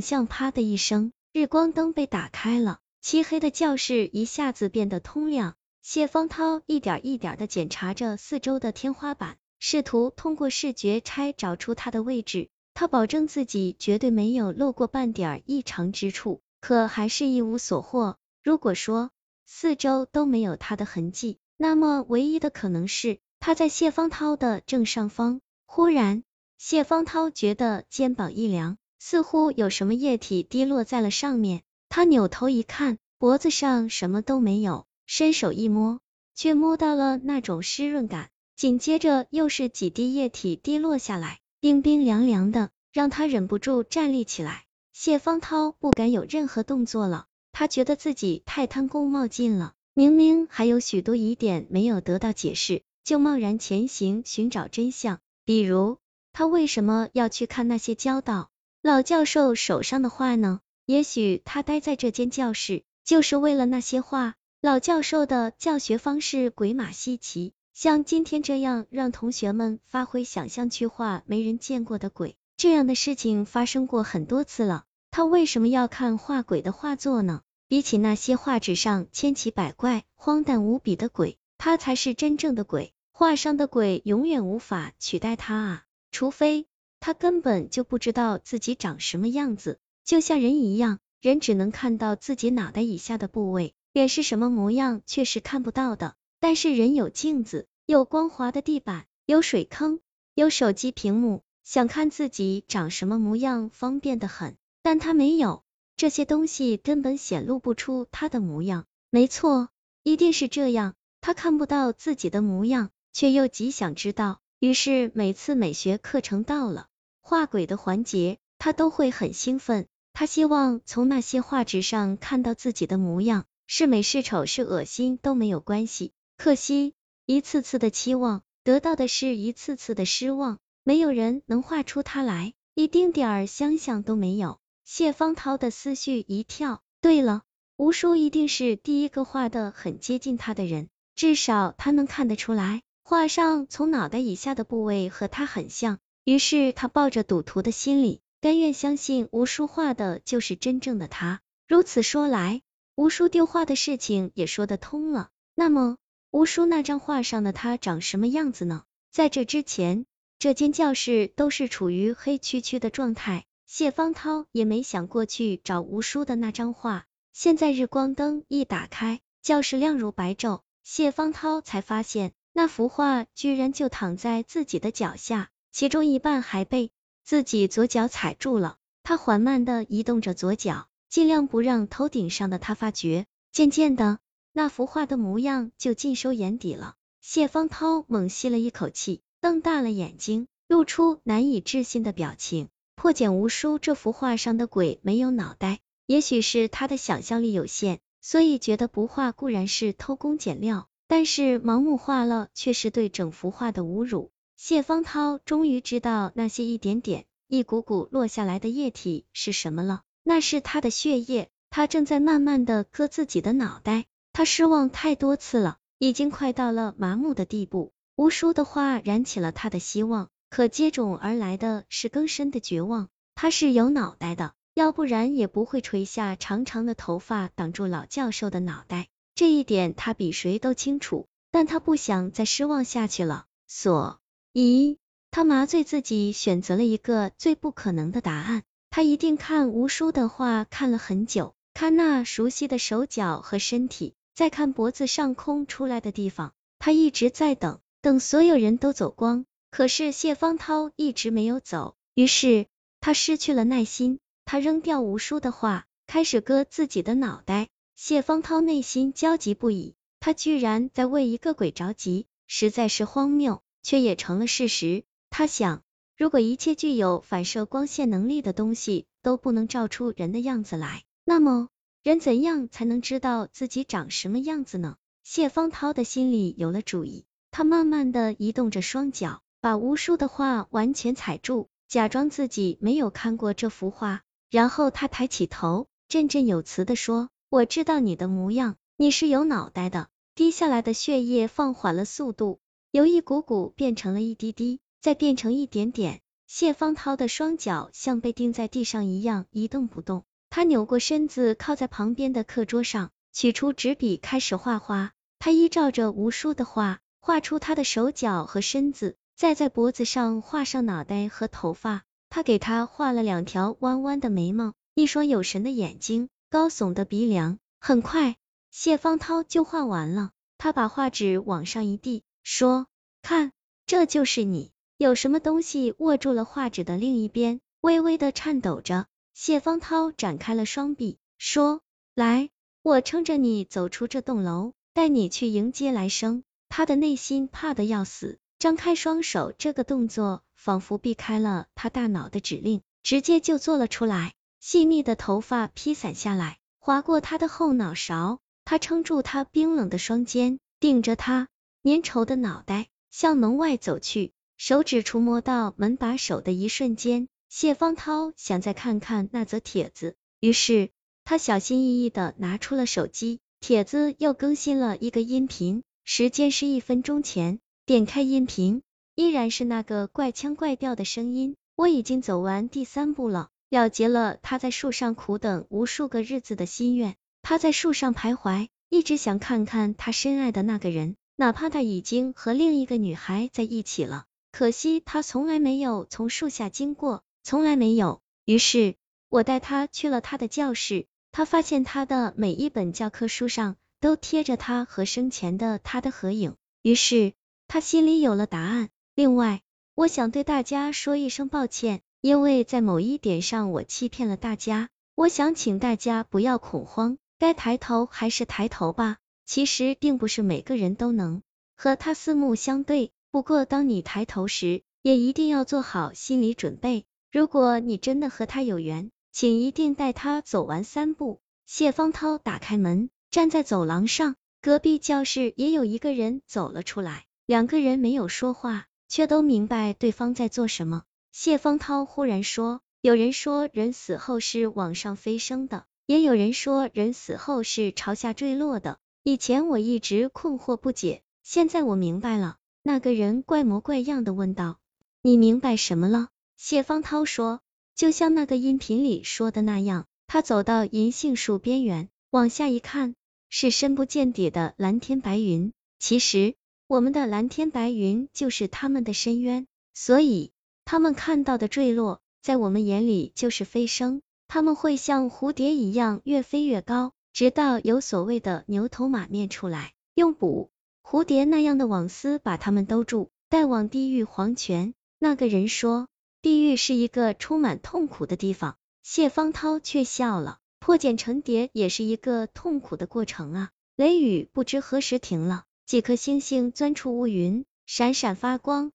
像啪的一声，日光灯被打开了，漆黑的教室一下子变得通亮。谢方涛一点一点的检查着四周的天花板，试图通过视觉差找出它的位置。他保证自己绝对没有漏过半点异常之处，可还是一无所获。如果说四周都没有他的痕迹，那么唯一的可能是他在谢方涛的正上方。忽然，谢方涛觉得肩膀一凉，似乎有什么液体滴落在了上面。他扭头一看，脖子上什么都没有。伸手一摸，却摸到了那种湿润感，紧接着又是几滴液体滴落下来，冰冰凉凉的，让他忍不住站立起来。谢方涛不敢有任何动作了，他觉得自己太贪功冒进了，明明还有许多疑点没有得到解释，就贸然前行寻找真相。比如，他为什么要去看那些教导老教授手上的画呢？也许他待在这间教室，就是为了那些画。老教授的教学方式鬼马稀奇，像今天这样让同学们发挥想象去画没人见过的鬼，这样的事情发生过很多次了。他为什么要看画鬼的画作呢？比起那些画纸上千奇百怪、荒诞无比的鬼，他才是真正的鬼。画上的鬼永远无法取代他啊，除非他根本就不知道自己长什么样子，就像人一样，人只能看到自己脑袋以下的部位。脸是什么模样，却是看不到的。但是人有镜子，有光滑的地板，有水坑，有手机屏幕，想看自己长什么模样，方便的很。但他没有，这些东西根本显露不出他的模样。没错，一定是这样。他看不到自己的模样，却又极想知道。于是每次美学课程到了画鬼的环节，他都会很兴奋。他希望从那些画纸上看到自己的模样。是美是丑是恶心都没有关系，可惜一次次的期望得到的是一次次的失望，没有人能画出他来，一丁点儿相像都没有。谢方涛的思绪一跳，对了，吴叔一定是第一个画的很接近他的人，至少他能看得出来，画上从脑袋以下的部位和他很像。于是他抱着赌徒的心理，甘愿相信吴叔画的就是真正的他。如此说来。吴叔丢画的事情也说得通了。那么，吴叔那张画上的他长什么样子呢？在这之前，这间教室都是处于黑黢黢的状态。谢方涛也没想过去找吴叔的那张画。现在日光灯一打开，教室亮如白昼，谢方涛才发现那幅画居然就躺在自己的脚下，其中一半还被自己左脚踩住了。他缓慢的移动着左脚。尽量不让头顶上的他发觉，渐渐的，那幅画的模样就尽收眼底了。谢方涛猛吸了一口气，瞪大了眼睛，露出难以置信的表情。破茧无书，这幅画上的鬼没有脑袋，也许是他的想象力有限，所以觉得不画固然是偷工减料，但是盲目画了却是对整幅画的侮辱。谢方涛终于知道那些一点点、一股股落下来的液体是什么了。那是他的血液，他正在慢慢的割自己的脑袋。他失望太多次了，已经快到了麻木的地步。无数的话燃起了他的希望，可接踵而来的是更深的绝望。他是有脑袋的，要不然也不会垂下长长的头发挡住老教授的脑袋。这一点他比谁都清楚，但他不想再失望下去了，所以他麻醉自己，选择了一个最不可能的答案。他一定看吴叔的画看了很久，看那熟悉的手脚和身体，再看脖子上空出来的地方。他一直在等，等所有人都走光，可是谢方涛一直没有走。于是他失去了耐心，他扔掉吴叔的画，开始割自己的脑袋。谢方涛内心焦急不已，他居然在为一个鬼着急，实在是荒谬，却也成了事实。他想。如果一切具有反射光线能力的东西都不能照出人的样子来，那么人怎样才能知道自己长什么样子呢？谢方涛的心里有了主意，他慢慢的移动着双脚，把无数的画完全踩住，假装自己没有看过这幅画，然后他抬起头，振振有词的说：“我知道你的模样，你是有脑袋的。”滴下来的血液放缓了速度，由一股股变成了一滴滴。再变成一点点，谢芳涛的双脚像被钉在地上一样一动不动，他扭过身子靠在旁边的课桌上，取出纸笔开始画画。他依照着无数的画，画出他的手脚和身子，再在脖子上画上脑袋和头发。他给他画了两条弯弯的眉毛，一双有神的眼睛，高耸的鼻梁。很快，谢芳涛就画完了。他把画纸往上一递，说：“看，这就是你。”有什么东西握住了画纸的另一边，微微的颤抖着。谢芳涛展开了双臂，说：“来，我撑着你走出这栋楼，带你去迎接来生。”他的内心怕的要死，张开双手，这个动作。仿佛避开了他大脑的指令，直接就做了出来。细密的头发披散下来，划过他的后脑勺。他撑住他冰冷的双肩，顶着他粘稠的脑袋向门外走去。手指触摸到门把手的一瞬间，谢芳涛想再看看那则帖子，于是他小心翼翼的拿出了手机。帖子又更新了一个音频，时间是一分钟前。点开音频。依然是那个怪腔怪调的声音。我已经走完第三步了，了结了他在树上苦等无数个日子的心愿。他在树上徘徊，一直想看看他深爱的那个人，哪怕他已经和另一个女孩在一起了。可惜他从来没有从树下经过，从来没有。于是，我带他去了他的教室。他发现他的每一本教科书上都贴着他和生前的他的合影。于是，他心里有了答案。另外，我想对大家说一声抱歉，因为在某一点上我欺骗了大家。我想请大家不要恐慌，该抬头还是抬头吧。其实并不是每个人都能和他四目相对，不过当你抬头时，也一定要做好心理准备。如果你真的和他有缘，请一定带他走完三步。谢方涛打开门，站在走廊上，隔壁教室也有一个人走了出来，两个人没有说话。却都明白对方在做什么。谢方涛忽然说：“有人说人死后是往上飞升的，也有人说人死后是朝下坠落的。以前我一直困惑不解，现在我明白了。”那个人怪模怪样的问道：“你明白什么了？”谢方涛说：“就像那个音频里说的那样。”他走到银杏树边缘，往下一看，是深不见底的蓝天白云。其实。我们的蓝天白云就是他们的深渊，所以他们看到的坠落，在我们眼里就是飞升。他们会像蝴蝶一样越飞越高，直到有所谓的牛头马面出来，用捕蝴蝶那样的网丝把他们兜住，带往地狱黄泉。那个人说，地狱是一个充满痛苦的地方。谢芳涛却笑了，破茧成蝶也是一个痛苦的过程啊。雷雨不知何时停了。几颗星星钻出乌云，闪闪发光。